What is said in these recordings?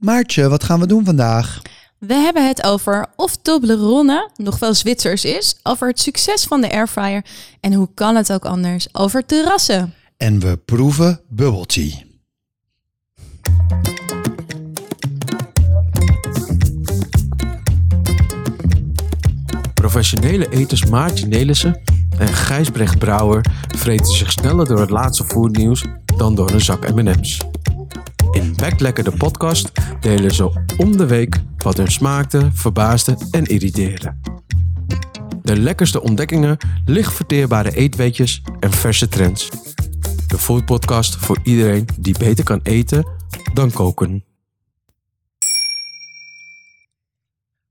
Maartje, wat gaan we doen vandaag? We hebben het over of Toblerone nog wel Zwitsers is, over het succes van de airfryer en hoe kan het ook anders, over terrassen. En we proeven bubble tea. Professionele eters Maartje Nelissen en Gijsbrecht Brouwer vreten zich sneller door het laatste voernieuws dan door een zak M&M's. In Backlekker de podcast delen ze om de week wat hun smaakte, verbaasde en irriteerde. De lekkerste ontdekkingen, licht verteerbare eetweetjes en verse trends. De foodpodcast voor iedereen die beter kan eten dan koken.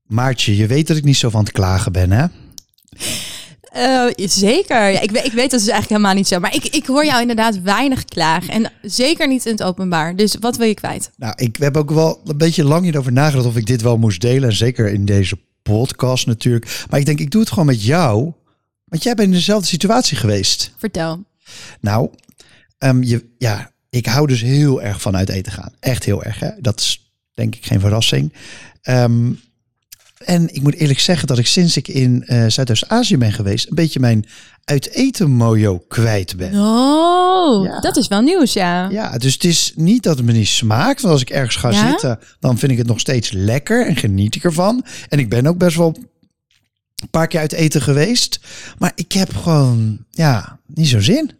Maartje, je weet dat ik niet zo van het klagen ben, hè? Uh, zeker. Ja, ik, weet, ik weet dat is eigenlijk helemaal niet zo. Maar ik, ik hoor jou inderdaad weinig klagen. En zeker niet in het openbaar. Dus wat wil je kwijt? Nou, ik heb ook wel een beetje lang hierover nagedacht of ik dit wel moest delen. En zeker in deze podcast natuurlijk. Maar ik denk, ik doe het gewoon met jou. Want jij bent in dezelfde situatie geweest. Vertel. Nou, um, je, ja, ik hou dus heel erg van uit eten gaan. Echt heel erg. Hè? Dat is denk ik geen verrassing. Um, en ik moet eerlijk zeggen dat ik sinds ik in uh, Zuidoost-Azië ben geweest, een beetje mijn uit eten mojo kwijt ben. Oh, ja. dat is wel nieuws, ja. Ja, dus het is niet dat het me niet smaakt. Want als ik ergens ga ja? zitten, dan vind ik het nog steeds lekker en geniet ik ervan. En ik ben ook best wel een paar keer uit eten geweest. Maar ik heb gewoon, ja, niet zo zin.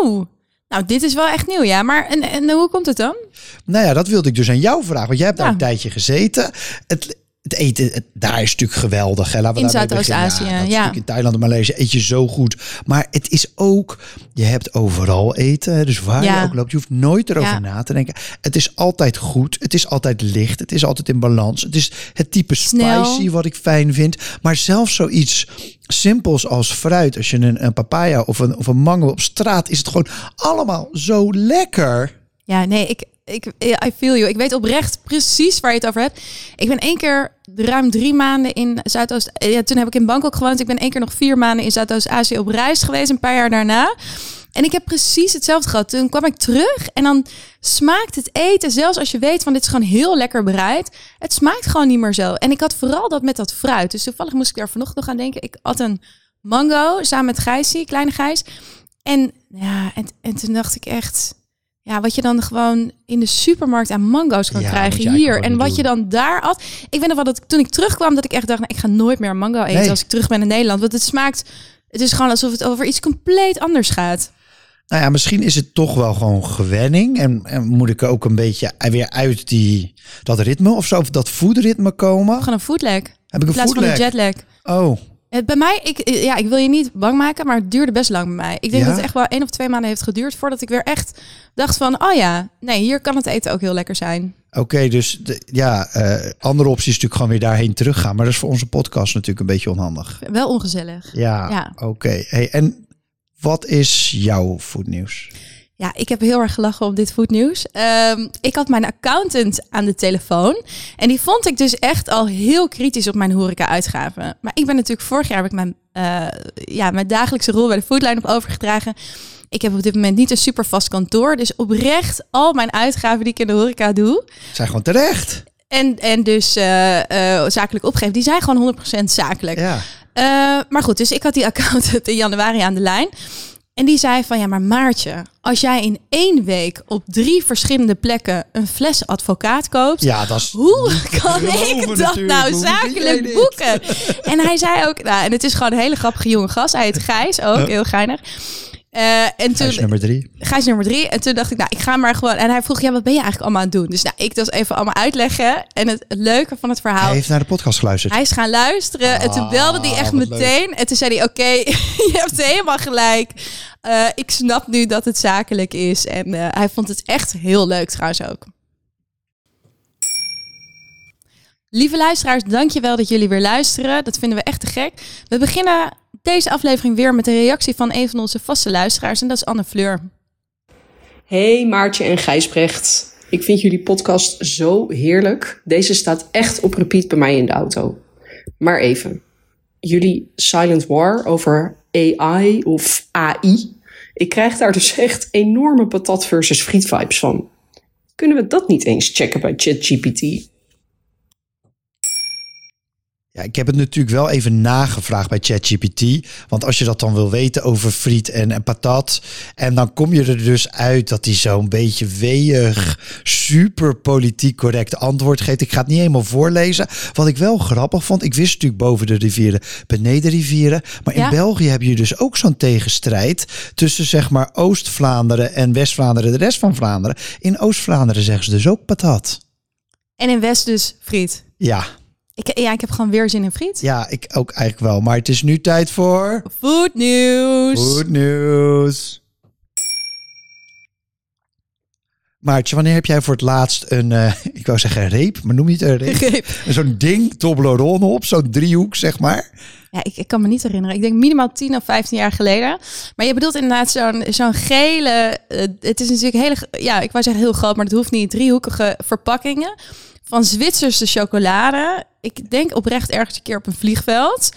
Oh, nou, dit is wel echt nieuw, ja. Maar en, en hoe komt het dan? Nou ja, dat wilde ik dus aan jou vragen. Want jij hebt daar een tijdje gezeten. Het, het eten daar is natuurlijk geweldig. Hè? in Zuidoost-Azië, ja. ja. In Thailand en Maleisië eet je zo goed. Maar het is ook, je hebt overal eten. Dus waar je ook loopt, je hoeft nooit erover na te denken. Het is altijd goed. Het is altijd licht. Het is altijd in balans. Het is het type Snel. spicy wat ik fijn vind. Maar zelfs zoiets simpels als fruit. Als je een, een papaya of een, of een mango op straat, is het gewoon allemaal zo lekker. Ja, nee, ik, ik, I feel you. Ik weet oprecht precies waar je het over hebt. Ik ben één keer ruim drie maanden in Zuidoost... Ja, toen heb ik in Bangkok gewoond. Ik ben één keer nog vier maanden in Zuidoost-Azië op reis geweest. Een paar jaar daarna. En ik heb precies hetzelfde gehad. Toen kwam ik terug en dan smaakt het eten, zelfs als je weet van dit is gewoon heel lekker bereid, het smaakt gewoon niet meer zo. En ik had vooral dat met dat fruit. Dus toevallig moest ik daar vanochtend nog aan denken. Ik had een mango samen met Gijsie, kleine Gijs. En ja, en, en toen dacht ik echt, ja, wat je dan gewoon in de supermarkt aan mango's kan krijgen hier. En wat je dan daar at. Ik weet nog wel dat toen ik terugkwam, dat ik echt dacht, nou, ik ga nooit meer mango eten als ik terug ben in Nederland. Want het smaakt, het is gewoon alsof het over iets compleet anders gaat. Nou ja, misschien is het toch wel gewoon gewenning. En, en moet ik ook een beetje weer uit die, dat ritme of zo, of dat foodritme komen. Gewoon een foodlag. Heb ik een foodlag? van een jetlag. Oh, het, bij mij, ik, ja, ik wil je niet bang maken, maar het duurde best lang bij mij. Ik denk dat het echt wel één of twee maanden heeft geduurd voordat ik weer echt dacht van, oh ja, nee, hier kan het eten ook heel lekker zijn. Oké, dus de, ja, uh, andere optie is natuurlijk gewoon weer daarheen teruggaan. Maar dat is voor onze podcast natuurlijk een beetje onhandig. Wel ongezellig. Ja, ja. oké. Hey, en wat is jouw voetnieuws? Ja, ik heb heel erg gelachen op dit voetnieuws. Um, ik had mijn accountant aan de telefoon. En die vond ik dus echt al heel kritisch op mijn horeca-uitgaven. Maar ik ben natuurlijk vorig jaar heb ik mijn, uh, ja, mijn dagelijkse rol bij de Foodline op overgedragen. Ik heb op dit moment niet een super vast kantoor. Dus oprecht al mijn uitgaven die ik in de horeca doe... Zijn gewoon terecht. En, en dus uh, uh, zakelijk opgeven, die zijn gewoon 100% zakelijk. Ja. maar goed, dus ik had die accountant in januari aan de lijn. En die zei van ja, maar Maartje, als jij in één week op drie verschillende plekken een fles advocaat koopt, ja, dat is hoe kan ik dat nou zakelijk boeken? En hij zei ook, nou, en het is gewoon een hele grappige jonge gast. Hij heet Gijs ook, heel geinig. Uh, en toen, nummer drie. Gijs nummer drie. En toen dacht ik, nou, ik ga maar gewoon. En hij vroeg, ja, wat ben je eigenlijk allemaal aan het doen? Dus nou, ik dat even allemaal uitleggen. En het, leuke van het verhaal. Hij heeft naar de podcast geluisterd. Hij is gaan luisteren. en toen belde hij echt meteen. En toen zei hij, oké, je hebt helemaal gelijk. Uh, ik snap nu dat het zakelijk is. En uh, hij vond het echt heel leuk trouwens ook. Lieve luisteraars, dankjewel dat jullie weer luisteren. Dat vinden we echt te gek. We beginnen deze aflevering weer met een reactie van een van onze vaste luisteraars. En dat is Anne Fleur. Hey Maartje en Gijsbrecht. Ik vind jullie podcast zo heerlijk. Deze staat echt op repeat bij mij in de auto. Maar even. Jullie Silent War over AI of AI. Ik krijg daar dus echt enorme patat versus friet vibes van. Kunnen we dat niet eens checken bij ChatGPT? Ja, ik heb het natuurlijk wel even nagevraagd bij ChatGPT. Want als je dat dan wil weten over friet en, en patat. En dan kom je er dus uit dat hij zo'n beetje weeg, super politiek correct antwoord geeft. Ik ga het niet helemaal voorlezen. Wat ik wel grappig vond. Ik wist natuurlijk boven de rivieren, beneden rivieren. Maar in Ja. België heb je dus ook zo'n tegenstrijd. Tussen zeg maar Oost-Vlaanderen en West-Vlaanderen. De rest van Vlaanderen. In Oost-Vlaanderen zeggen ze dus ook patat. En in West dus friet. Ja, Ik, ja, ik heb gewoon weer zin in friet. ja, ik ook eigenlijk wel. Maar het is nu tijd voor... Food news. Goed nieuws. Maartje, wanneer heb jij voor het laatst een, eh, ik wou zeggen een reep, maar noem je het een reep? Greep. Zo'n ding, Toblerone op, zo'n driehoek, zeg maar. Ja, ik, ik kan me niet herinneren. Ik denk minimaal 10 of 15 jaar geleden. Maar je bedoelt inderdaad zo'n zo'n gele... eh, het is natuurlijk hele... Ja, ik wou zeggen heel groot, maar het hoeft niet. Driehoekige verpakkingen van Zwitserse chocolade. Ik denk oprecht ergens een keer op een vliegveld.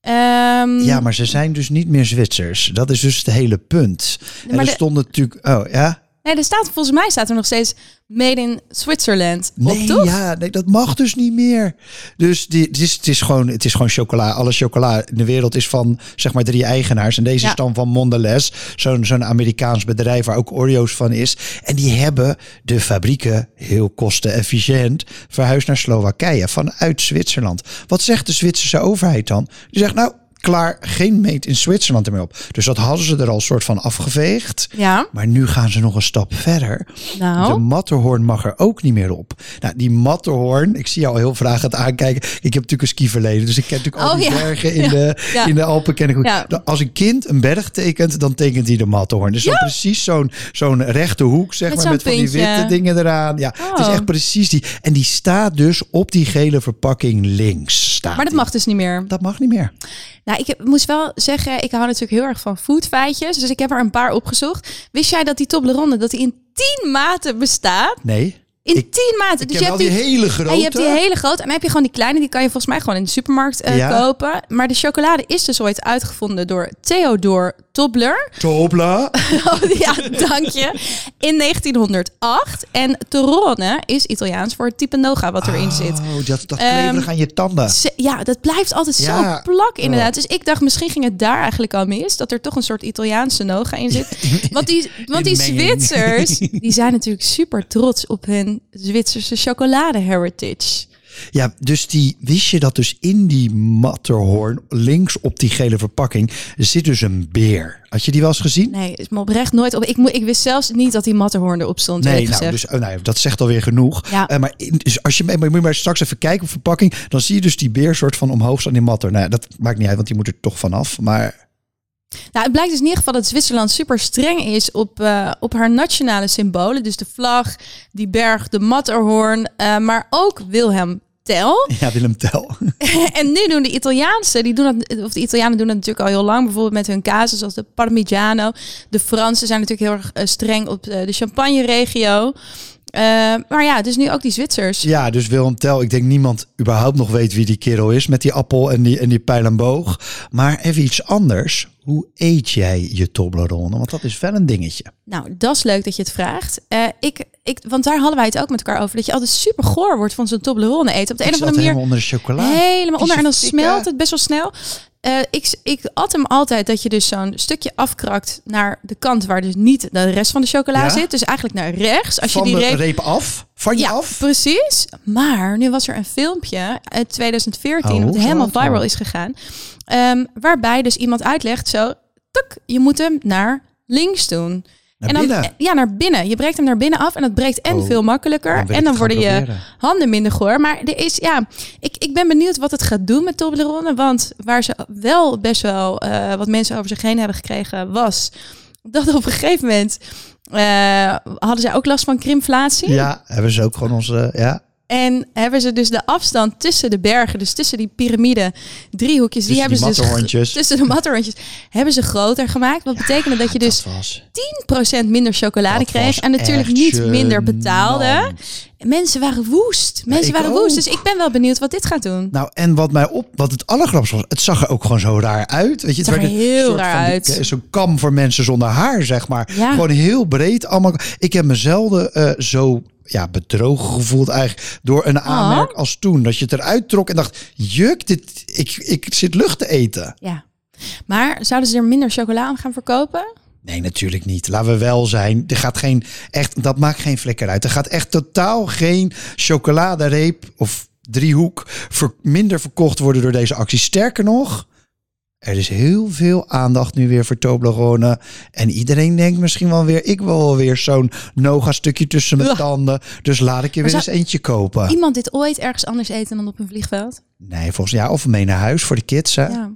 Ehm, Ja, maar ze zijn dus niet meer Zwitsers. Dat is dus het hele punt. En er stond natuurlijk, oh ja? Nee, er staat, volgens mij staat er nog steeds Made in Switzerland op, Nee, toch? ja, nee, dat mag dus niet meer. Dus die, het, is, het, is gewoon, het is gewoon chocola. Alle chocola in de wereld is van zeg maar drie eigenaars. En deze Ja. is dan van Mondelez, zo'n zo'n Amerikaans bedrijf waar ook Oreo's van is. En die hebben de fabrieken heel kostenefficiënt verhuisd naar Slowakije vanuit Zwitserland. Wat zegt de Zwitserse overheid dan? Die zegt nou. Klaar, geen meet in Zwitserland er meer op. Dus dat hadden ze er al soort van afgeveegd. Ja, Maar nu gaan ze nog een stap verder. De nou. Matterhorn mag er ook niet meer op. Nou, die Matterhorn, ik zie jou heel vragend aankijken. Ik heb natuurlijk een skiverleden, dus ik ken natuurlijk al Oh, die ja. bergen in, Ja. de, Ja. in de Alpen. Ken ik goed. Ja. Als een kind een berg tekent, dan tekent hij de Matterhorn. Dus dan precies zo'n zo'n rechte hoek, zeg Met maar, met van die witte dingen eraan. Ja, het is Oh. echt precies die. En die staat dus op die gele verpakking links. Staat Maar dat mag dus niet meer. Dat mag niet meer. Nou, ik heb- moest wel zeggen, ik hou natuurlijk heel erg van foodfeitjes. Dus ik heb er een paar opgezocht. Wist jij dat die Toblerone, dat die in 10 maten bestaat? Nee. In Ik- 10 maten. Ik Dus je hebt die die, hele grote. en je hebt die hele grote. En dan heb je gewoon die kleine. Die kan je volgens mij gewoon in de supermarkt eh, Ja. kopen. Maar de chocolade is dus ooit uitgevonden door Theodor Tobler. Tobla. Oh, ja, dank je. In 1908. En Torone is Italiaans voor het type noga wat erin zit. Oh, dat, dat kleverig aan je tanden. Ja, dat blijft altijd Ja. zo plak inderdaad. Dus ik dacht, misschien ging het daar eigenlijk al mis. Dat er toch een soort Italiaanse noga in zit. Want die, want die. Zwitsers, die zijn natuurlijk super trots op hun Zwitserse chocolade heritage. Ja, dus die, wist je dat dus in die Matterhorn, links op die gele verpakking, zit dus een beer. Had je die wel eens gezien? Nee, is me oprecht nooit op. Ik, ik wist zelfs niet dat die Matterhorn erop stond. Nee, nou, dus, oh, nou, dat zegt alweer genoeg. Ja. Eh, maar in- dus als je, maar moet je maar straks even kijken op verpakking, dan zie je dus die beer soort van omhoog staan in matter. Nou, dat maakt niet uit, want die moet er toch vanaf. Maar Nou, het blijkt dus in ieder geval dat Zwitserland super streng is op, eh, op haar nationale symbolen. Dus de vlag, die berg, de Matterhorn, eh, maar ook Wilhelm Tell. ja, Willem Tel. en nu doen de Italiaanse, die doen dat, of de Italianen doen dat natuurlijk al heel lang, bijvoorbeeld met hun kazen zoals de Parmigiano. De Fransen zijn natuurlijk heel erg eh, streng op de Champagne-regio. Eh, maar ja, dus nu ook die Zwitsers. Ja, dus Willem Tel. Ik denk niemand überhaupt nog weet wie die kerel is met die appel en die, en die pijl en boog. Maar even iets anders. Hoe eet jij je Toblerone? Want dat is wel een dingetje. Nou, dat is leuk dat je het vraagt. Eh, ik, ik, want daar hadden wij het ook met elkaar over. Dat je altijd super goor wordt van zo'n Toblerone eten. Op de Ik een of zat andere manier helemaal onder de chocola. helemaal onder. En dan smelt het best wel snel. Eh, ik, ik at hem altijd dat je dus zo'n stukje afkrakt naar de kant waar dus niet de rest van de chocola Ja? zit. Dus eigenlijk naar rechts. Als Van je die reep... reep af? Van je Ja, af? precies. Maar nu was er een filmpje uit 2014 Oh, wat helemaal viral is gegaan. ehm, waarbij dus iemand uitlegt zo, tuk, je moet hem naar links doen. Naar en dan, binnen? Ja, naar binnen. Je breekt hem naar binnen af en dat breekt en Oh, veel makkelijker. Dan en dan worden je proberen. handen minder goor. Maar er is, ja, ik, ik ben benieuwd wat het gaat doen met Toblerone. Want waar ze wel best wel eh, wat mensen over zich heen hebben gekregen, was dat op een gegeven moment eh, hadden zij ook last van krimflatie. Ja, hebben ze ook gewoon onze... Ja, En hebben ze dus de afstand tussen de bergen, dus tussen die piramide, driehoekjes, die hebben die ze dus tussen de matterhondjes, hebben ze groter gemaakt. Wat betekende dat je dus dat was, 10% minder chocolade kreeg en natuurlijk niet minder betaalde. Mensen waren woest. Mensen waren ook. woest. Dus ik ben wel benieuwd wat dit gaat doen. Nou, en wat mij op, wat het allergrappigste was, het zag er ook gewoon zo raar uit. Weet je, Het zag er heel raar uit. Zo'n kam voor mensen zonder haar, zeg maar. Ja. Gewoon heel breed allemaal. Ik heb mezelf eh, zo ja, bedrogen gevoeld eigenlijk door een aanmerk als toen. Dat je het eruit trok en dacht, juk, dit, ik, ik zit lucht te eten. Ja. Maar zouden ze er minder chocola aan gaan verkopen? Nee, natuurlijk niet. Laten we wel zijn. Er gaat geen echt, dat maakt geen vlekker uit. Er gaat echt totaal geen chocoladereep of driehoek voor minder verkocht worden door deze actie. Sterker nog, er is heel veel aandacht nu weer voor Toblerone. En iedereen denkt misschien wel weer, ik wil wel weer zo'n Noga stukje tussen mijn tanden. Dus laat ik je weer eens eentje kopen. Iemand dit ooit ergens anders eten dan op een vliegveld? Nee, volgens ja, of mee naar huis voor de kids. Hè? Ja.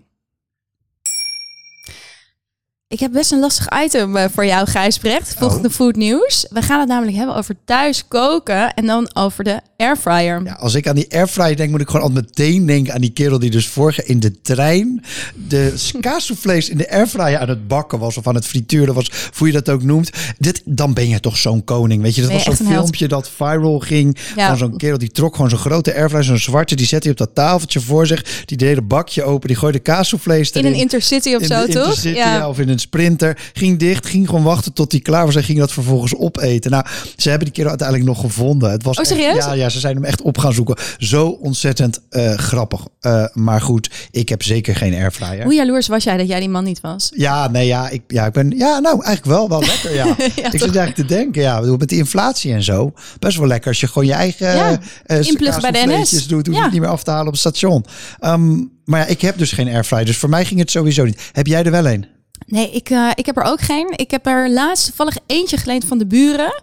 Ik heb best een lastig item eh, voor jou, Gijsbrecht. Volgende oh. food news. We gaan het namelijk hebben over thuis koken en dan over de airfryer. Ja, als ik aan die airfryer denk, moet ik gewoon al meteen denken aan die kerel die dus vorige in de trein de kaassoufflés in de airfryer aan het bakken was of aan het frituren was, hoe je dat ook noemt. Dit, dan ben je toch zo'n koning, weet je? Dat was zo'n filmpje dat viral ging van zo'n kerel die trok gewoon zo'n grote airfryer, zo'n zwarte, die zette hij op dat tafeltje voor zich, die deed een bakje open, die gooide kaassoufflés erin. In een intercity of zo, toch? Ja. of in een sprinter. Ging dicht, ging gewoon wachten tot hij klaar was en ging dat vervolgens opeten. Nou, ze hebben die kerel uiteindelijk nog gevonden. Het was oh, serieus? ja, ja, ze zijn hem echt op gaan zoeken. Zo ontzettend uh, grappig. Uh, maar goed, ik heb zeker geen airfryer. Hoe jaloers was jij dat jij die man niet was? Ja, nee, ja, ik, ja, ik ben, ja, nou, eigenlijk wel, wel lekker, ja. ja ik zit eigenlijk te denken, ja, met die inflatie en zo, best wel lekker als je gewoon je eigen ja, uh, bij de NS doet, hoef ja. het niet meer af te halen op het station. Um, maar ja, ik heb dus geen airfryer, dus voor mij ging het sowieso niet. Heb jij er wel een? Nee, ik, uh, ik heb er ook geen. Ik heb er laatst toevallig eentje geleend van de buren.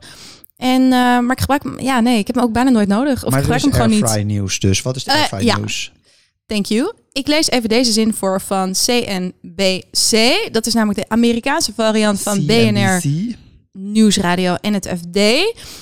En, uh, maar ik gebruik hem, ja, nee, ik heb hem ook bijna nooit nodig. Of maar ik gebruik hem gewoon niet. Nieuws dus. Wat is de uh, airfry ja. nieuws? Thank you. Ik lees even deze zin voor van CNBC. Dat is namelijk de Amerikaanse variant van CNBC. BNR Nieuwsradio en het FD.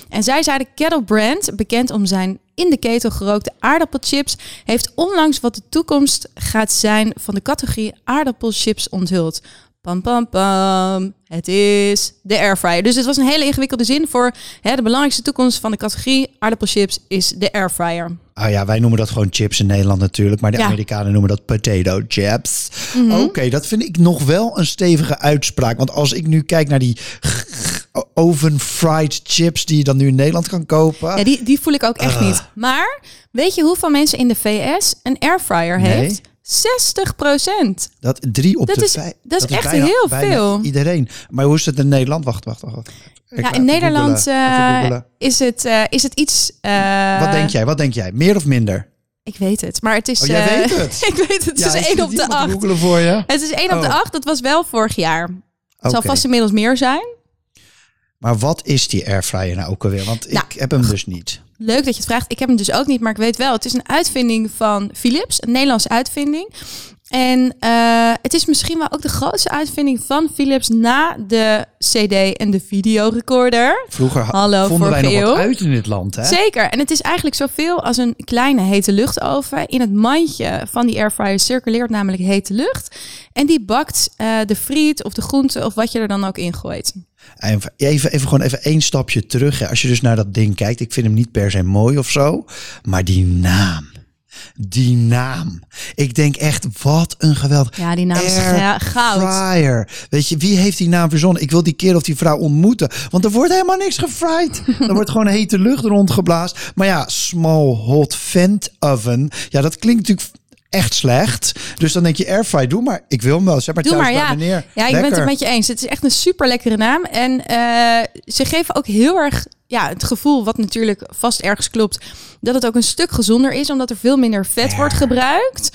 En zij zeiden Kettle Brand, bekend om zijn in de ketel gerookte aardappelchips, heeft onlangs wat de toekomst gaat zijn van de categorie aardappelchips onthuld. Pam pam pam. Het is de airfryer. Dus het was een hele ingewikkelde zin voor hè, de belangrijkste toekomst van de categorie aardappelchips is de airfryer. Ah ja, wij noemen dat gewoon chips in Nederland natuurlijk, maar de Amerikanen noemen dat potato chips. Mhm. Oké, dat vind ik nog wel een stevige uitspraak. Want als ik nu kijk naar die oven fried chips die je dan nu in Nederland kan kopen. Ja, die, die voel ik ook echt ah. niet. Maar weet je hoeveel mensen in de VS een airfryer nee. heeft? 60 procent. Dat drie op dat de is, vijf. Dat, is echt heel veel. Iedereen. Maar hoe is het in Nederland? Wacht, wacht, wacht. ja, in Nederland uh, is, het, uh, is het iets. Uh, Wat denk jij? Wat denk jij? Meer of minder? Ik weet het, maar het is. Oh, jij weet het. ik weet het. Het is 1 op de 8. voor je. Het is 1 op de 8. Dat was wel vorig jaar. Het zal vast inmiddels meer zijn. Maar wat is die airfryer nou ook alweer? Want nou, ik heb hem dus niet. Leuk dat je het vraagt. Ik heb hem dus ook niet, maar ik weet wel. Het is een uitvinding van Philips, een Nederlandse uitvinding. En uh, het is misschien wel ook de grootste uitvinding van Philips na de CD en de videorecorder. Vroeger Hallo, vonden wij nog wat uit in dit land, hè? Zeker. En het is eigenlijk zoveel als een kleine hete luchtoven. In het mandje van die airfryer circuleert namelijk hete lucht. En die bakt uh, de friet of de groente of wat je er dan ook in gooit. Even, even, even gewoon even één stapje terug. Hè. Als je dus naar dat ding kijkt, ik vind hem niet per se mooi of zo, maar die naam. Die naam. Ik denk echt, wat een geweldig. Ja, die naam is goud. Fryer. Weet je, wie heeft die naam verzonnen? Ik wil die keer of die vrouw ontmoeten. Want er wordt helemaal niks gefried. er wordt gewoon hete lucht rondgeblazen. Maar ja, small hot vent oven. Ja, dat klinkt natuurlijk echt slecht. Dus dan denk je airfry, doe maar. Ik wil hem wel. Zeg maar doe thuis maar, ja. Meneer. Ja, ik ben het met je eens. Het is echt een super lekkere naam. En uh, ze geven ook heel erg ja, het gevoel, wat natuurlijk vast ergens klopt, dat het ook een stuk gezonder is, omdat er veel minder vet wordt gebruikt.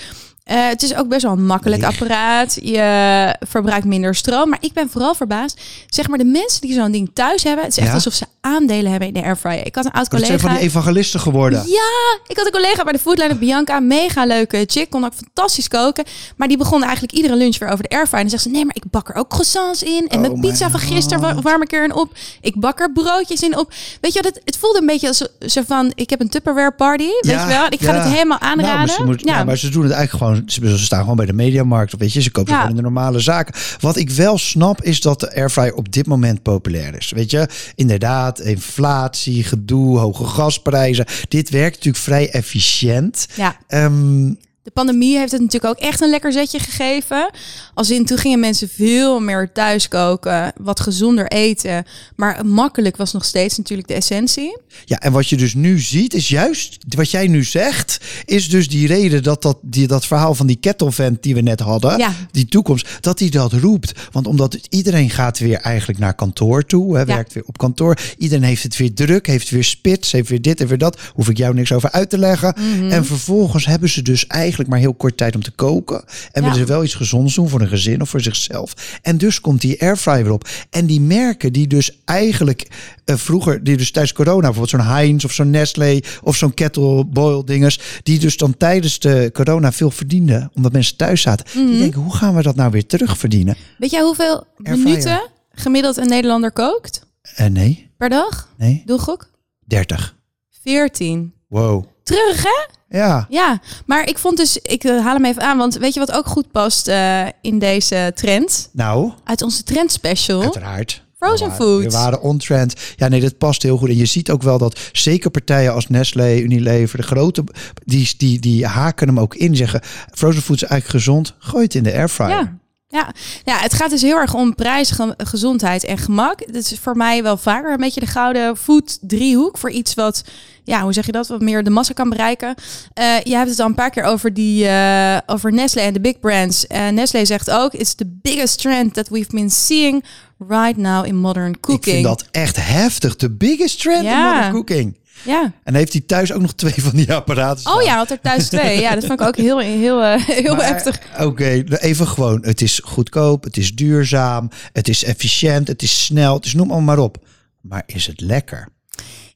Uh, het is ook best wel een makkelijk apparaat. Je verbruikt minder stroom. Maar ik ben vooral verbaasd. Zeg maar de mensen die zo'n ding thuis hebben. Het is echt alsof ze aandelen hebben in de airfryer. Ik had een oud collega. Dat zijn van die evangelisten geworden. Ja, ik had een collega bij de Foodline Bianca. Mega leuke chick. Kon ook fantastisch koken. Maar die begon eigenlijk iedere lunch weer over de airfryer. En dan zegt ze, nee, maar ik bak er ook croissants in. En oh mijn pizza van gisteren warm ik erin op. Ik bak er broodjes in op. Weet je wat, het, het voelde een beetje als zo van, ik heb een Tupperware party. Weet je wel? Ik ga het helemaal nou, aanraden. Nou, moet, maar ze doen het eigenlijk gewoon ze staan gewoon bij de mediamarkt. Of weet je, ze kopen gewoon in de normale zaken. Wat ik wel snap is dat de airfryer op dit moment populair is. Weet je, inderdaad, inflatie, gedoe, hoge gasprijzen. Dit werkt natuurlijk vrij efficiënt. Ja. Um, de pandemie heeft het natuurlijk ook echt een lekker zetje gegeven. Als in toen gingen mensen veel meer thuis koken, wat gezonder eten. Maar makkelijk was nog steeds natuurlijk de essentie. Ja, en wat je dus nu ziet, is juist wat jij nu zegt, is dus die reden dat dat, die, dat verhaal van die kettlevent die we net hadden, Ja. die toekomst, dat hij dat roept. Want omdat iedereen gaat weer eigenlijk naar kantoor toe, hè, werkt weer op kantoor. Iedereen heeft het weer druk, heeft weer spits, heeft weer dit en weer dat. Hoef ik jou niks over uit te leggen. Mhm. En vervolgens hebben ze dus eigenlijk maar heel kort tijd om te koken. En willen ze wel iets gezonds doen voor een gezin of voor zichzelf. En dus komt die airfryer weer op. En die merken die dus eigenlijk eh, vroeger, die dus tijdens corona, bijvoorbeeld zo'n Heinz of zo'n Nestlé of zo'n kettle boil dingers, die dus dan tijdens de corona veel verdienden, omdat mensen thuis zaten. Mhm. Die denken, hoe gaan we dat nou weer terugverdienen? Weet jij hoeveel Airfryer. minuten gemiddeld een Nederlander kookt En nee, per dag? nee, Doe gok? 30. 14. Wow. Terug, hè? Ja. Ja, maar ik vond dus, ik eh, haal hem even aan, want weet je wat ook goed past eh, in deze trend? Nou, Uit onze trendspecial. uiteraard. Frozen food. We waren on-trend. Ja, nee, dat past heel goed. En je ziet ook wel dat zeker partijen als Nestlé, Unilever, de grote, die, die, die haken hem ook in. Zeggen, frozen food is eigenlijk gezond. Gooi het in de airfryer. Ja. Ja. ja, het gaat dus heel erg om prijs, ge- gezondheid en gemak. Het is voor mij wel vaker een beetje de gouden food driehoek voor iets wat, ja, hoe zeg je dat, wat meer de massa kan bereiken. Eh je hebt het al een paar keer over die, eh, over Nestlé en de big brands. En Nestlé zegt ook, it's the biggest trend that we've been seeing right now in modern cooking. Ik vind dat echt heftig. De biggest trend Ja. in modern cooking. Ja. En heeft hij thuis ook nog twee van die apparaten Oh staan. ja, had er thuis twee. Ja, dat vond ik ook heel, heel, eh, heel Maar, heftig. Oké, even gewoon. Het is goedkoop, het is duurzaam, het is efficiënt, het is snel, het is noem allemaal maar op. Maar is het lekker?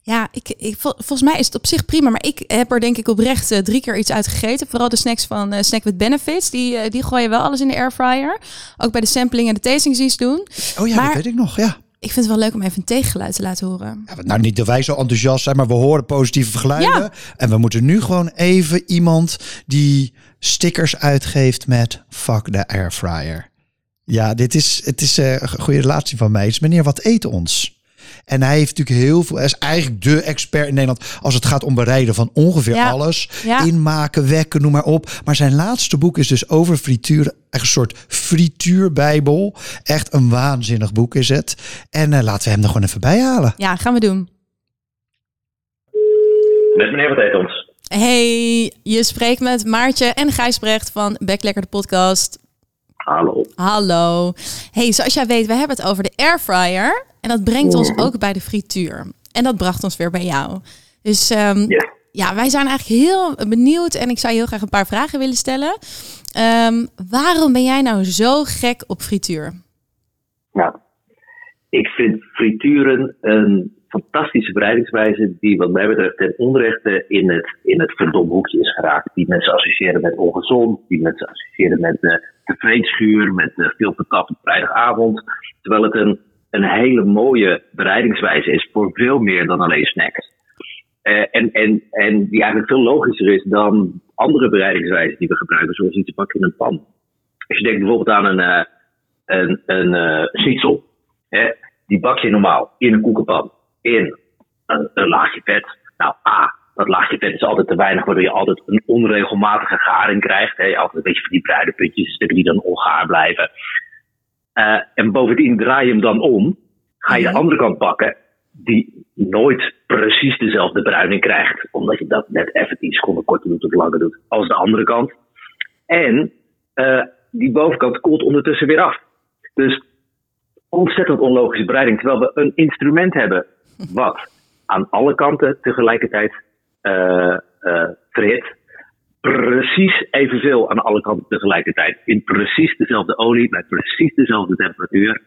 Ja, ik, ik, vol- volgens mij is het op zich prima. Maar ik heb er denk ik oprecht eh, drie keer iets uit gegeten. Vooral de snacks van eh, Snack with Benefits. Die, eh, die gooien wel alles in de airfryer. Ook bij de sampling en de tastings die ze doen. Oh ja, Maar- dat weet ik nog, ja. Ik vind het wel leuk om even een tegengeluid te laten horen. Ja, nou, niet dat wij zo enthousiast zijn, maar we horen positieve geluiden. Ja. En we moeten nu gewoon even iemand die stickers uitgeeft met fuck de airfryer. Ja, dit is, het is eh, een goede relatie van mij. Het is meneer, wat eten ons? En hij heeft natuurlijk heel veel. Hij is eigenlijk de expert in Nederland als het gaat om bereiden van ongeveer Ja. alles. Ja. Inmaken, wekken, noem maar op. Maar zijn laatste boek is dus over frituur. Echt een soort frituurbijbel. Echt een waanzinnig boek is het. En eh, laten we hem er gewoon even bij halen. Ja, gaan we doen. Met meneer Wat Eet Ons. Hey, je spreekt met Maartje en Gijsbrecht van Backlekker de podcast. Hallo. Hallo. Hey, zoals jij weet, we hebben het over de airfryer. En dat brengt ons ook bij de frituur. En dat bracht ons weer bij jou. Dus ehm, Ja. ja, wij zijn eigenlijk heel benieuwd. En ik zou je heel graag een paar vragen willen stellen. Ehm, waarom ben jij nou zo gek op frituur? Nou, ik vind frituren een fantastische bereidingswijze die wat mij betreft ten onrechte in het, in het verdom hoekje is geraakt. Die mensen associëren met ongezond, die mensen associëren met de, de vreedschuur, met de veel vertapt op vrijdagavond. Terwijl het een, een hele mooie bereidingswijze is voor veel meer dan alleen snacks. Eh, en, en, en die eigenlijk veel logischer is dan andere bereidingswijzen die we gebruiken, zoals iets te bakken in een pan. Als je denkt bijvoorbeeld aan een, eh een, een eh schnitzel. Hè? Die bak je normaal in een koekenpan. In een, een laagje vet. Nou, A, dat laagje vet is altijd te weinig, waardoor je altijd een onregelmatige garing krijgt. Hè? Altijd een beetje van die bruine puntjes, stukken die dan ongaar blijven. Eh, en bovendien draai je hem dan om. Ga je de andere kant bakken, die nooit precies dezelfde bruining krijgt. Omdat je dat net even 10 seconden korter doet of langer doet als de andere kant. En eh, die bovenkant koelt ondertussen weer af. Dus ontzettend onlogische bereiding. Terwijl we een instrument hebben wat aan alle kanten tegelijkertijd eh eh verhit. Precies evenveel aan alle kanten tegelijkertijd. In precies dezelfde olie, bij precies dezelfde temperatuur.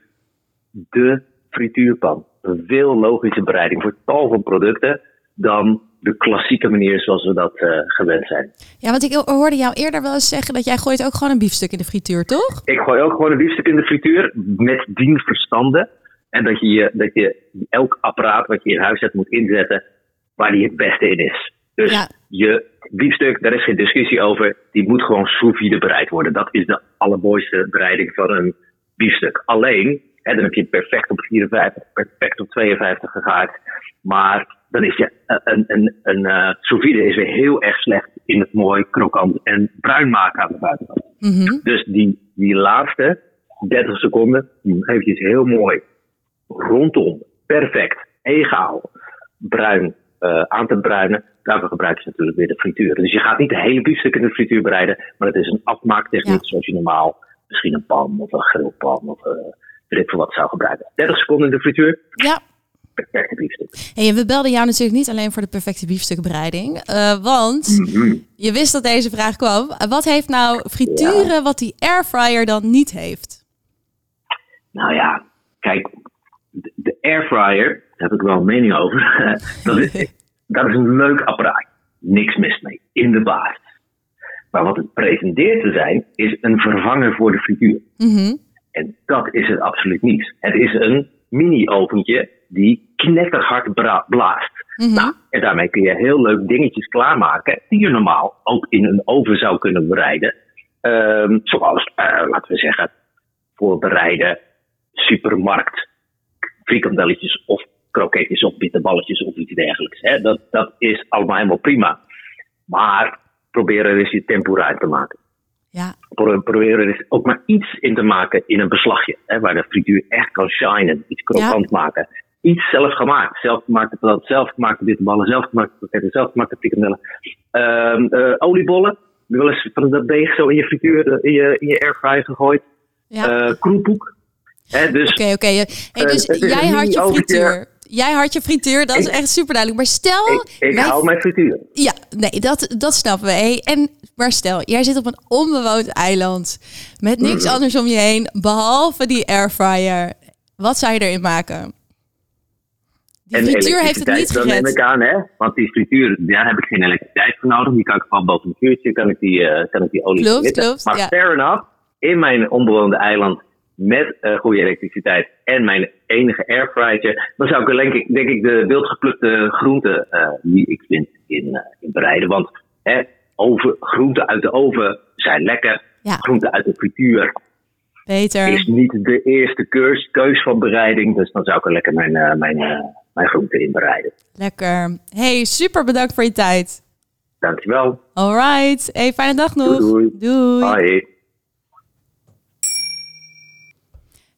De frituurpan. Een veel logische bereiding voor tal van producten dan de klassieke manier zoals we dat eh, gewend zijn. Ja, want ik hoorde jou eerder wel eens zeggen dat jij gooit ook gewoon een biefstuk in de frituur, toch? Ik gooi ook gewoon een biefstuk in de frituur met dien verstande. En dat je- dat je elk apparaat wat je in huis hebt moet inzetten waar die het beste in is. Dus Ja. je biefstuk, daar is geen discussie over. Die moet gewoon sous bereid worden. Dat is de allermooiste bereiding van een biefstuk. Alleen, hè, dan heb je het perfect op 54, perfect op 52 gegaard. Maar dan is je een, een, een, een uh, vide is weer heel erg slecht in het mooi krokant en bruin maken aan de buitenkant. Mhm. Dus die, die laatste 30 seconden, die eventjes heel mooi rondom, perfect, egaal, bruin uh, aan te bruinen. Daarvoor gebruik je natuurlijk weer de frituur. Dus je gaat niet de hele biefstuk in de frituur bereiden, maar het is een afmaaktechniek Ja. zoals je normaal misschien een pan of een grillpan of uh, weet ik veel wat zou gebruiken. 30 seconden in de frituur, Ja. perfecte biefstuk. Hey, we belden jou natuurlijk niet alleen voor de perfecte biefstukbereiding. eh, want Mhm. je wist dat deze vraag kwam. Uh, Wat heeft nou frituren wat die airfryer dan niet heeft? Nou ja, kijk, de, de airfryer, daar heb ik wel een mening over. dat, is, dat is een leuk apparaat. Niks mis mee, in de basis. Maar wat het pretendeert te zijn, is een vervanger voor de frituur. Mhm. En dat is het absoluut niet. Het is een mini-oventje die knetterhard blaast. Mhm. Nou, en daarmee kun je heel leuk dingetjes klaarmaken die je normaal ook in een oven zou kunnen bereiden. Ehm, zoals, eh, laten we zeggen, voorbereiden supermarkt frikandelletjes of kroketjes of bitterballetjes of iets dergelijks. Hè. Dat, dat is allemaal helemaal prima. Maar probeer er eens je tempura in te maken. Ja, Pro- Probeer er eens ook maar iets in te maken in een beslagje. Hè, waar de frituur echt kan shinen. Iets krokant maken. Iets zelfgemaakt. Zelfgemaakte patat, zelfgemaakte bitterballen, zelfgemaakte kroketten, zelfgemaakte frikandellen. Eh, oliebollen. Je wel eens van dat deeg zo in je frituur, eh, in je, in je airfryer gegooid. ja. Eh kroelpoek. Hè, dus Oké, oké. Hey, dus het is jij had je frituur. Jij had je frituur, dat is echt super duidelijk. Maar stel... ik, ik wij- hou mijn frituur. Ja, nee, dat, dat snappen we. Hey, en, maar stel, jij zit op een onbewoond eiland met niks Mhm. anders om je heen, behalve die airfryer. Wat zou je erin maken? Die En frituur heeft het niet dan neem gered. ik aan, hè? Want die frituur, daar heb ik geen elektriciteit voor nodig. Die kan ik gewoon boven een vuurtje, kan ik die, eh, kan ik die olie Klopt, klopt, Maar ja. fair enough, in mijn onbewoonde eiland met eh, goede elektriciteit en mijn enige airfryertje, dan zou ik denk ik, denk ik de wildgeplukte groenten eh, die ik vind in, eh, in bereiden. Want hè, oven, groenten uit de oven zijn lekker. Ja. Groenten uit de frituur Beter. is niet de eerste keus, keus van bereiding. Dus dan zou ik er lekker mijn, eh, mijn, mijn groenten in bereiden. Lekker. Hey, super bedankt voor je tijd. Dankjewel. Alright. Hey, fijne dag nog. Doei, Doei. Bye.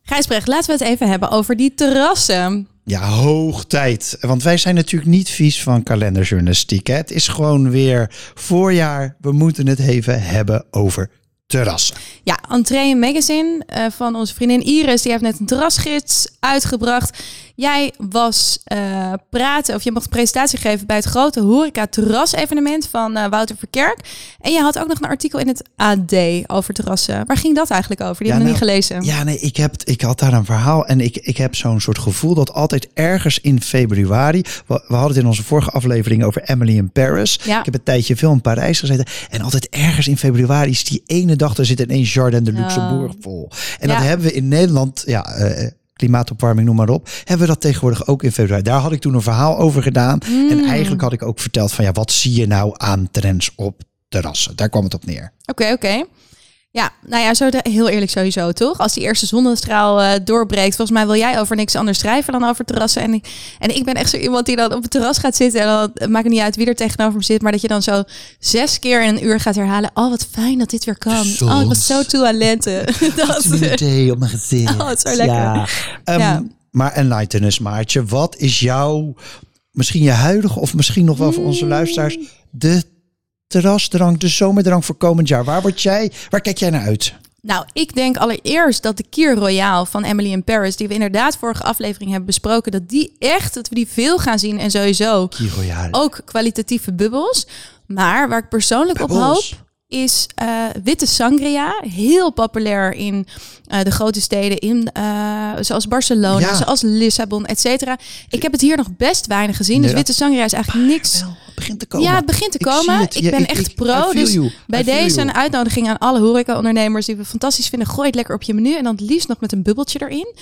Gijsbrecht, laten we het even hebben over die terrassen. Ja, hoog tijd. Want wij zijn natuurlijk niet vies van kalenderjournalistiek. Het is gewoon weer voorjaar. We moeten het even hebben over terrassen. Ja, Entree Magazine eh, van onze vriendin Iris, die heeft net een terrasgids uitgebracht. Jij was eh, praten, of je mocht een presentatie geven bij het grote horeca terras-evenement van eh, Wouter Verkerk. En je had ook nog een artikel in het AD over terrassen. Waar ging dat eigenlijk over? Die Ja, hebben we nou, nog niet gelezen. Ja, nee, ik, heb, ik had daar een verhaal en ik, ik heb zo'n soort gevoel dat altijd ergens in februari, we, we hadden het in onze vorige aflevering over Emily in Paris. Ja. Ik heb een tijdje veel in Parijs gezeten en altijd ergens in februari is die ene dag, daar zit ineens Jardin de Luxembourg vol. En dat hebben we in Nederland, ja, eh, klimaatopwarming, noem maar op, hebben we dat tegenwoordig ook in februari. Daar had ik toen een verhaal over gedaan Mm. en eigenlijk had ik ook verteld van ja, wat zie je nou aan trends op terrassen? Daar kwam het op neer. Oké, oké. Ja, nou ja, zo de- heel eerlijk sowieso, toch? Als die eerste zonnestraal eh, doorbreekt, volgens mij wil jij over niks anders schrijven dan over terrassen. En ik, en ik ben echt zo iemand die dan op het terras gaat zitten en dan het maakt het niet uit wie er tegenover me zit, maar dat je dan zo zes keer in een uur gaat herhalen. Oh, wat fijn dat dit weer kan. Oh, ik was zo toe aan lente. dat, thee op mijn gezicht. Oh, het is zo lekker. Ja. Ehm, Ja. Maar enlighten us, Maartje. Wat is jouw, misschien je huidige of misschien nog wel voor onze Mm. luisteraars, de terrasdrank, de zomerdrank voor komend jaar? Waar word jij, waar kijk jij naar uit? Nou, ik denk allereerst dat de Kier Royale van Emily in Paris, die we inderdaad vorige aflevering hebben besproken, dat die echt, dat we die veel gaan zien en sowieso ook kwalitatieve bubbels. Maar waar ik persoonlijk op hoop, is eh, witte sangria. Heel populair in eh, de grote steden, in, eh, zoals Barcelona, Ja. zoals Lissabon, et cetera. Ik heb het hier nog best weinig gezien. Dus witte sangria is eigenlijk niks. Wel, het begint te komen. Ja, het begint te komen. Ik, Ja, ben ik- echt ik- pro. Dus you. bij deze een uitnodiging aan alle horeca-ondernemers die we fantastisch vinden. Gooi het lekker op je menu en dan het liefst nog met een bubbeltje erin.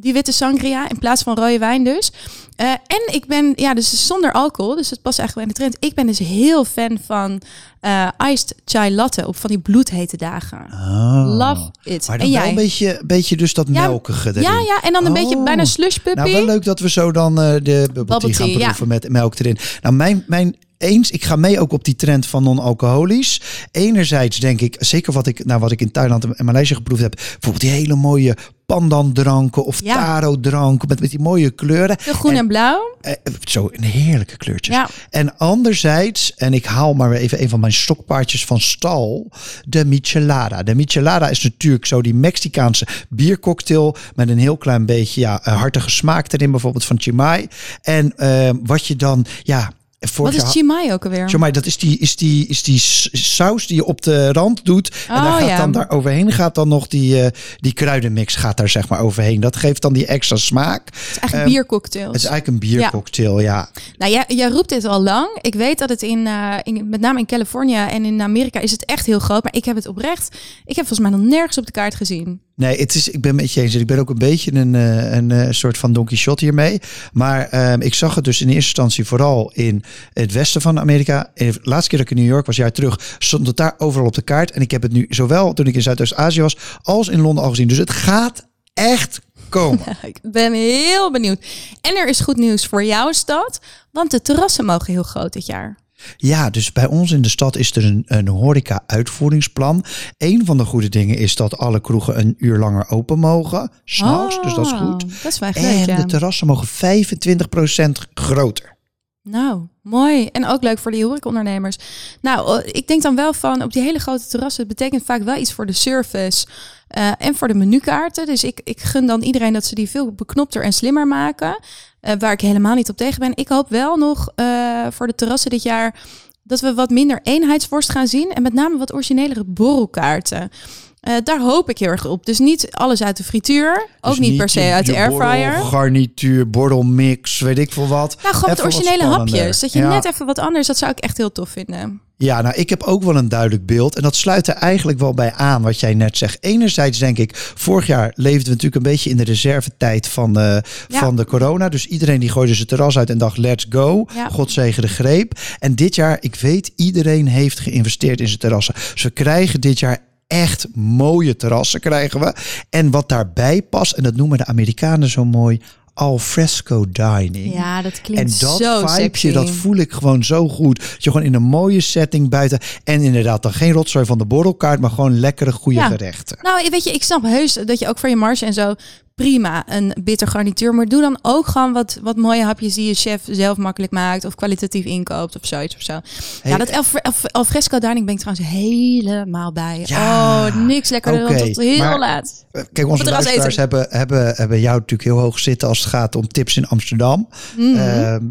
Die witte sangria in plaats van rode wijn dus. Uh, en ik ben, ja, dus zonder alcohol, dus het past eigenlijk bij de trend. Ik ben dus heel fan van uh, iced chai latte op van die bloedhete dagen. Oh. Love it. Maar dan en wel jij? een beetje, beetje dus dat Ja, melkige erin. Ja, ja, en dan een beetje Oh. bijna slush puppy. Nou, wel leuk dat we zo dan eh, de bubble tea gaan ja. proeven met melk erin. Nou, mijn, mijn eens, ik ga mee ook op die trend van non-alcoholisch. Enerzijds denk ik, zeker wat ik, nou, wat ik in Thailand en Maleisië geproefd heb, bijvoorbeeld die hele mooie pandan dranken of Ja. taro dranken met, met die mooie kleuren. Veel groen en, blauw. Eh, zo een heerlijke kleurtjes. Ja. En anderzijds, en ik haal maar weer even een van mijn stokpaardjes van stal, de michelada. De michelada is natuurlijk zo die Mexicaanse biercocktail met een heel klein beetje ja, een hartige smaak erin, bijvoorbeeld van chimay. En eh, wat je dan, ja, Wat is chimay ook alweer? Chimay, dat is die, is, die, is die saus die je op de rand doet. En Oh, daar gaat ja. dan daar overheen gaat dan nog die, eh, die kruidenmix gaat daar zeg maar overheen. Dat geeft dan die extra smaak. Het is eigenlijk ehm, biercocktails. Het is eigenlijk een biercocktail, ja. Nou, jij, jij roept dit al lang. Ik weet dat het in, eh, in, met name in Californië en in Amerika is het echt heel groot. Maar ik heb het oprecht, ik heb volgens mij nog nergens op de kaart gezien. Nee, het is, ik ben met je eens. Ik ben ook een beetje een, eh, een, eh, soort van Don Quixote hiermee. Maar ehm, ik zag het dus in eerste instantie vooral in het westen van Amerika. Laatste keer dat ik in New York was, jaar terug, stond het daar overal op de kaart. En ik heb het nu zowel toen ik in Zuidoost-Azië was, als in Londen al gezien. Dus het gaat echt komen. Ik ben heel benieuwd. En er is goed nieuws voor jouw stad, want de terrassen mogen heel groot dit jaar. Ja, dus bij ons in de stad is er een, een horeca-uitvoeringsplan. Een van de goede dingen is dat alle kroegen een uur langer open mogen. S'nachts, dus dat is Oh, goed. Dat is wel En leuk, ja. de terrassen mogen 25% groter. Nou, mooi. En ook leuk voor die horecaondernemers. Nou, eh, ik denk dan wel van op die hele grote terrassen. Het betekent vaak wel iets voor de service eh, en voor de menukaarten. Dus ik, ik gun dan iedereen dat ze die veel beknopter en slimmer maken. Eh, waar ik helemaal niet op tegen ben. Ik hoop wel nog voor de terrassen dit jaar dat we wat minder eenheidsworst gaan zien. En met name wat originelere borrelkaarten. Eh, daar hoop ik heel erg op. Dus niet alles uit de frituur. Ook Dus niet per se je- uit de airfryer. borrel, garnituur, bordelmix, weet ik veel wat. Nou, gewoon Even originele hapjes. Dat je Ja. net even wat anders, dat zou ik echt heel tof vinden. Ja, nou, ik heb ook wel een duidelijk beeld. En dat sluit er eigenlijk wel bij aan wat jij net zegt. Enerzijds denk ik, vorig jaar leefden we natuurlijk een beetje in de reservetijd van de, Ja. van de corona. Dus iedereen die gooide zijn terras uit en dacht, let's go. Ja. God zegen de greep. En dit jaar, ik weet, iedereen heeft geïnvesteerd in zijn terrassen. Dus we krijgen dit jaar echt mooie terrassen krijgen we. En wat daarbij past, en dat noemen de Amerikanen zo mooi, al fresco dining. Ja, dat En klinkt dat zo vibeje, dat voel ik gewoon zo goed. Dat je gewoon in een mooie setting buiten. En inderdaad dan geen rotzooi van de borrelkaart, maar gewoon lekkere, goede Ja. gerechten. Nou, weet je, ik snap heus dat je ook voor je marge en zo prima een bitter garnituur. Maar doe dan ook gewoon wat, wat mooie hapjes die je chef zelf makkelijk maakt. Of kwalitatief inkoopt of zoiets of zo. Hey, ja, dat al, al, al fresco dining ben ik trouwens helemaal bij. Ja, oh, niks lekkerder dan tot heel maar- laat. Kijk, onze luisteraars hebben, hebben, hebben jou natuurlijk heel hoog zitten als het gaat om tips in Amsterdam. Mhm. Ehm,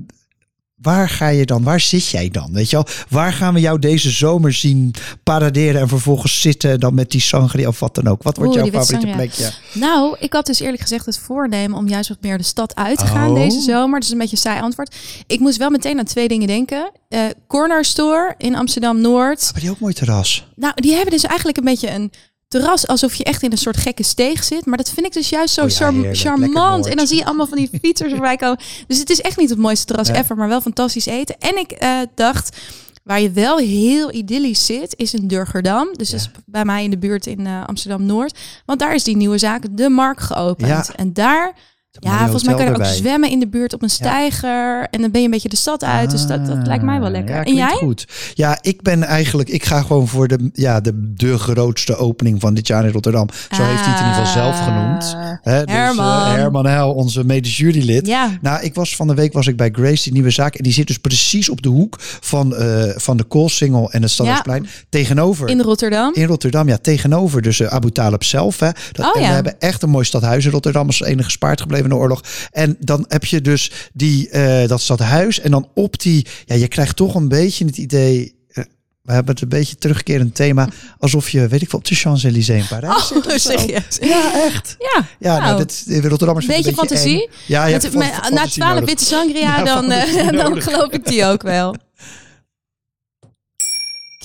waar ga je dan? Waar zit jij dan? Weet je wel? Waar gaan we jou deze zomer zien paraderen en vervolgens zitten dan met die sangria of wat dan ook? Wat wordt Oeh, jouw favoriete sangria. plekje? Nou, ik had dus eerlijk gezegd het voornemen om juist wat meer de stad uit te gaan Oh. deze zomer. Dat is een beetje een saai antwoord. Ik moest wel meteen aan twee dingen denken. Eh, Corner Store in Amsterdam-Noord. Hebben die ook mooi terras? Nou, die hebben dus eigenlijk een beetje een terras alsof je echt in een soort gekke steeg zit. Maar dat vind ik dus juist zo Oh ja, heerlijk. Charmant. En dan zie je allemaal van die fietsers erbij komen. Dus het is echt niet het mooiste terras ever, maar wel fantastisch eten. En ik eh, dacht, waar je wel heel idyllisch zit, is in Durgerdam. Dus dat is bij mij in de buurt in eh, Amsterdam-Noord. Want daar is die nieuwe zaak, De Mark, geopend. Ja. En daar... Ja, volgens mij kan je ook zwemmen in de buurt op een steiger. En dan ben je een beetje de stad uit. dus dat, dat lijkt mij wel lekker. Ah, Ja, en jij? goed. Ja, ik ben eigenlijk, ik ga gewoon voor de, ja, de, de grootste opening van dit jaar in Rotterdam. Zo heeft hij het in ieder geval zelf genoemd. Hè, dus, eh, Herman. Herman Heil, onze medisch jurylid. Ja. Nou, ik was van de week was ik bij Grace, die nieuwe zaak. En die zit dus precies op de hoek van, eh, van de Koolsingel en het Stadhuisplein. Tegenover. In Rotterdam. In Rotterdam, ja, tegenover dus uh, Abu Talib zelf. Hè. Dat, Oh, en we hebben echt een mooi stadhuis in Rotterdam als enige gespaard gebleven de oorlog. En dan heb je dus die, eh, dat stadhuis en dan op die, ja, je krijgt toch een beetje het idee. eh, We hebben het een beetje terugkerend thema. Alsof je, weet ik wel, op de Champs-Élysées in Parijs zit. of zo. serieus? Ja, echt. Ja, Ja, nou, nou, dit, in Rotterdam is het beetje een beetje fantasie. eng. Ja, je hebt Met- fan- met- na fantasie twaalf witte sangria, Ja, dan, eh, fantasie dan geloof ik die ook wel.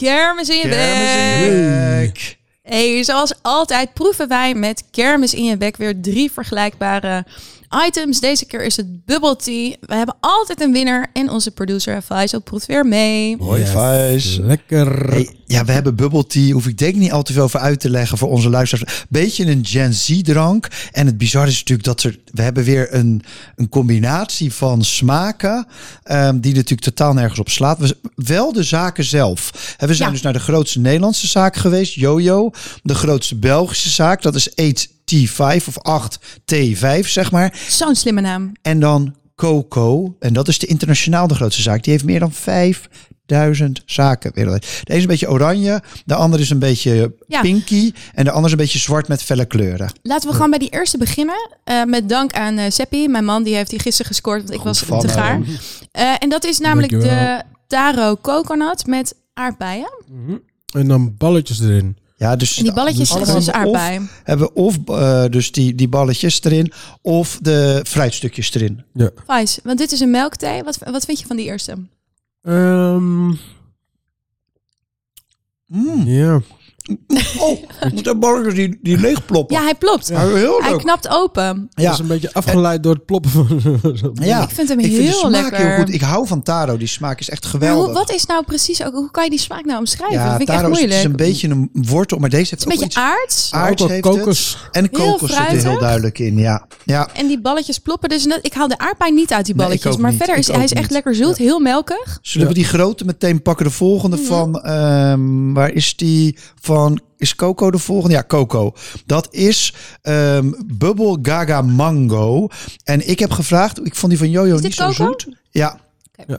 Kermis in je bek. Hey, zoals altijd proeven wij met kermis in je bek weer drie vergelijkbare items. Deze keer is het bubble tea. We hebben altijd een winnaar en onze producer Faisal proeft weer mee. Hoi, Yes. Vijs. Lekker. Hey, ja, we hebben bubble tea. Hoef ik denk niet al te veel over uit te leggen voor onze luisteraars. Beetje een Gen Z drank. En het bizarre is natuurlijk dat er, we hebben weer een, een combinatie van smaken. ehm, die natuurlijk totaal nergens op slaat. We, wel de zaken zelf. We zijn Ja. dus naar de grootste Nederlandse zaak geweest. Jojo. De grootste Belgische zaak. Dat is 8T5 of 8T5 zeg maar. Zo'n slimme naam. En dan Coco. En dat is de internationaal de grootste zaak. Die heeft meer dan 5000 zaken wereldwijd. De ene is een beetje oranje. De andere is een beetje Ja. pinky. En de andere is een beetje zwart met felle kleuren. Laten we gewoon bij die eerste beginnen. Eh, met dank aan eh Seppi, mijn man. Die heeft die gisteren gescoord, want ik was van te gaar. Eh, en dat is namelijk Dankjewel. de Taro Coconut met aardbeien. Mhm. En dan balletjes erin. Ja, dus En die balletjes, is of- aardbei. hebben we of eh, dus die, die balletjes erin. Of de fruitstukjes erin. Vijs, want dit is een melkthee. Wat, wat vind je van die eerste? Ehm, Mm. ja. Oh, de burgers die, die leegploppen. Ja, hij plopt. Ja, heel Hij leuk. knapt open. Dat Ja. is een beetje afgeleid door het ploppen van... Ja, Ik vind hem ik vind heel de smaak lekker. heel goed. Ik hou van taro. Die smaak is echt geweldig. hoe, wat is nou precies ook? Hoe kan je die smaak nou omschrijven? ja, dat vind ik echt taro is, het moeilijk. is een beetje een wortel, maar deze heeft Het is een ook beetje iets aards. aards Ook het. kokos. En kokos zit er heel duidelijk in, ja. Ja, En die balletjes ploppen. Dus net, ik haal de aardbei niet uit die ik balletjes. ook maar niet. verder is Ik hij ook is echt niet. lekker zoet. Heel melkig. zullen we die grote meteen pakken? De volgende Mhm. van, ehm, waar is die van? Is Coco de volgende? Ja, Coco. Dat is ehm Bubble Gaga Mango. En ik heb gevraagd, ik vond die van Jojo niet zo zoet. Ja. Ja.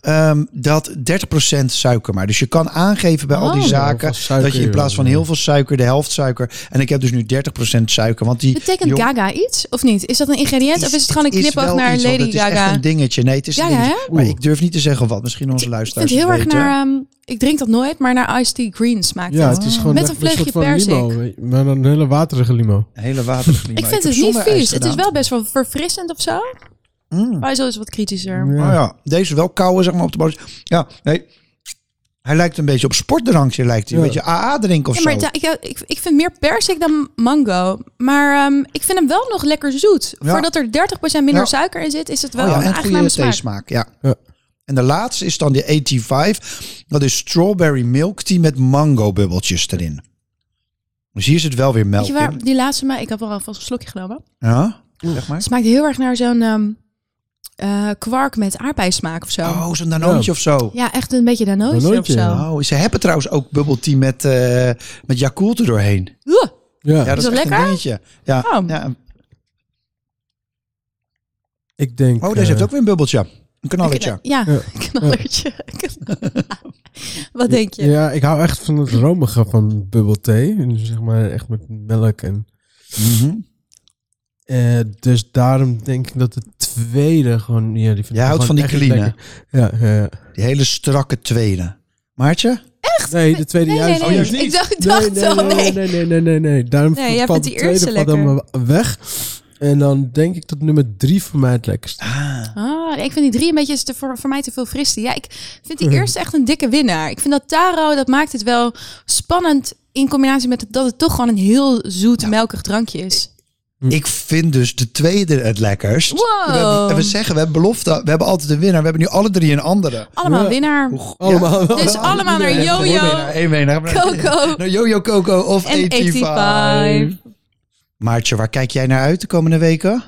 Ehm, dat 30% suiker maar. Dus je kan aangeven bij al die Oh. zaken suiker, dat je in plaats van heel veel suiker de helft suiker. En ik heb dus nu 30% suiker. Want die Betekent jong- Gaga iets? Of niet? Is dat een ingrediënt? of is het gewoon een knipoog naar iets, Lady Het is echt Gaga? een dingetje. Nee, het is Ja, ja, hè? Maar ik durf niet te zeggen wat. Misschien onze Ik luisteraars vind het heel erg naar... ehm, ik drink dat nooit, maar naar iced tea green smaakt Ja, het. het is gewoon Met een vleugje Maar dan een hele waterige limo. Een hele waterige limo. Ik vind het niet vies. Het is wel best wel verfrissend of zo. Mm. Maar zo is wat kritischer. Oh ja, deze wel koude zeg maar op de bodem. Ja, nee. Hij lijkt een beetje op sportdrankje. Lijkt hij. Een Ja. beetje AA drinken of Ja, maar zo. ik, ik, ik vind meer persik dan mango. Maar ehm, ik vind hem wel nog lekker zoet. Ja. Voordat er 30% minder Ja. suiker in zit, is het wel Oh ja, een goede smaak. theesmaak. Ja. Ja. En de laatste is dan de 85. Dat is strawberry milk tea met mango bubbeltjes erin. Dus hier zit wel weer melk Weet je waar in. die laatste mij... Ik heb al alvast een slokje genomen. Ja, zeg maar. Het smaakt heel erg naar zo'n ehm, eh, kwark met aardbeismaak of zo. Oh, zo'n danoontje Ja. of zo. Ja, echt een beetje danootje of Danootje, zo. ja. Oh, ze hebben trouwens ook bubble tea met, eh met Yakult er doorheen. Oeh, Ja, Ja, dat Is is, dat een lekker? dingetje. Ja. Oh. ja. ik denk... Oh, deze eh, heeft ook weer een bubbeltje. Een knalletje. Ja, Ja. knallertje. Wat denk je? Ja, ik hou echt van het romige van bubble tea. En zeg maar echt met melk en... Mhm. eh, dus daarom denk ik dat de tweede gewoon... Ja, die vind Jij ik houdt van gewoon die echt clean, lekker. Ja, ja, ja. Die hele strakke tweede. Maartje? Nee, de tweede Nee, nee, juist nee. Oh, juist niet. Ik dacht, ik dacht nee, al, nee, nee. nee, nee, nee, nee, nee. Daarom Nee, jij valt vindt die de tweede eerste valt lekker. helemaal weg. En dan denk ik dat nummer drie voor mij het lekkerst. Ah. Ah, ik vind die drie een beetje te, voor, voor mij te veel fristie. Ja, ik vind die eerste echt een dikke winnaar. Ik vind dat taro, dat maakt het wel spannend in combinatie met het, dat het toch gewoon een heel zoet, melkig drankje is. Ik vind dus de tweede het lekkerst. Wow. We, hebben- en we zeggen, we hebben belofte, we hebben altijd een winnaar. We hebben nu alle drie een andere. Allemaal Ja. winnaar. Allemaal. Dus allemaal naar Eén Jojo, winnaar, één winnaar. Coco Naar Jojo Coco of en 85. 85. Maartje, waar kijk jij naar uit de komende weken?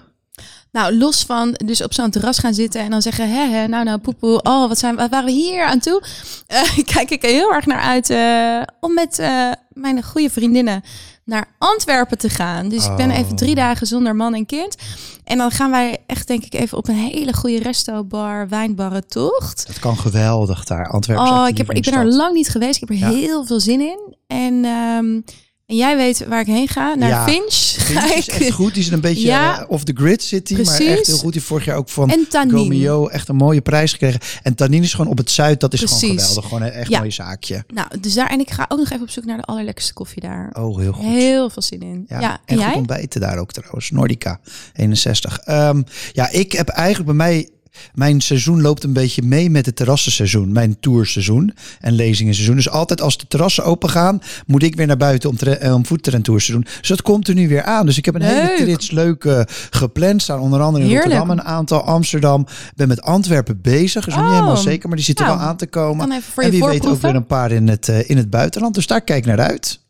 Nou, los van dus op zo'n terras gaan zitten en dan zeggen, hè, hè, nou, nou, poepoe, oh, wat, zijn, wat waren we hier aan toe? Eh, kijk ik er heel erg naar uit eh, om met eh, mijn goede vriendinnen naar Antwerpen te gaan. Dus ik ben even drie dagen zonder man en kind. En dan gaan wij echt, denk ik, even op een hele goede resto, bar, wijnbarren tocht. Het kan geweldig daar. Antwerpen Oh, ik, heb, er- ik ben er lang niet geweest. Ik heb er Ja. heel veel zin in. En, ehm, en jij weet waar ik heen ga. Naar Ja. Finch. Ga Finch is echt goed. Die is een beetje Ja. eh, off the grid city. Maar Precies. echt heel goed. Die vorig jaar ook van. Gomio echt een mooie prijs gekregen. En Tanin is gewoon op het zuid. Dat is gewoon geweldig. Gewoon een echt Ja. mooi zaakje. Nou, dus daar. En ik ga ook nog even op zoek naar de allerlekkerste koffie daar. Oh, heel goed. Heel veel zin in. Ja, en en goed ontbijten daar ook trouwens. Nordica 61. Ehm, ja, ik heb eigenlijk bij mij... Mijn seizoen loopt een beetje mee met het terrassenseizoen. Mijn tourseizoen en lezingenseizoen. Dus altijd als de terrassen open gaan, moet ik weer naar buiten om, tre- om tours te doen. Dus dat komt er nu weer aan. Dus ik heb een hele trits leuke gepland staan. Onder andere in Heerlijk. Rotterdam een aantal, Amsterdam. Ben met Antwerpen bezig. Is nog niet Oh. helemaal zeker, maar die zitten Nou, wel aan te komen. en wie weet ook weer een paar in het, eh, in het buitenland. Dus daar kijk naar uit.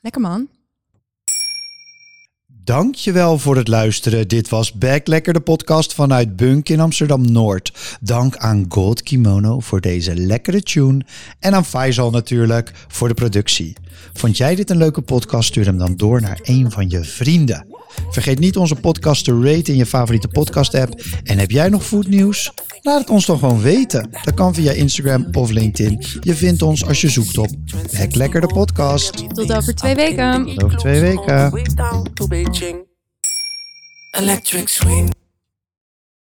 Lekker man. Dankjewel voor het luisteren. Dit was Back Lekker, de podcast vanuit Bunk in Amsterdam-Noord. Dank aan Gold Kimono voor deze lekkere tune. En aan Faisal natuurlijk voor de productie. Vond jij dit een leuke podcast? Stuur hem dan door naar een van je vrienden. Vergeet niet onze podcast te raten in je favoriete podcast app. En heb jij nog foodnieuws? Laat het ons dan gewoon weten. Dat kan via Instagram of LinkedIn. Je vindt ons als je zoekt op Back Lekker, de podcast. Tot over twee weken. Tot over twee weken. Electric swing.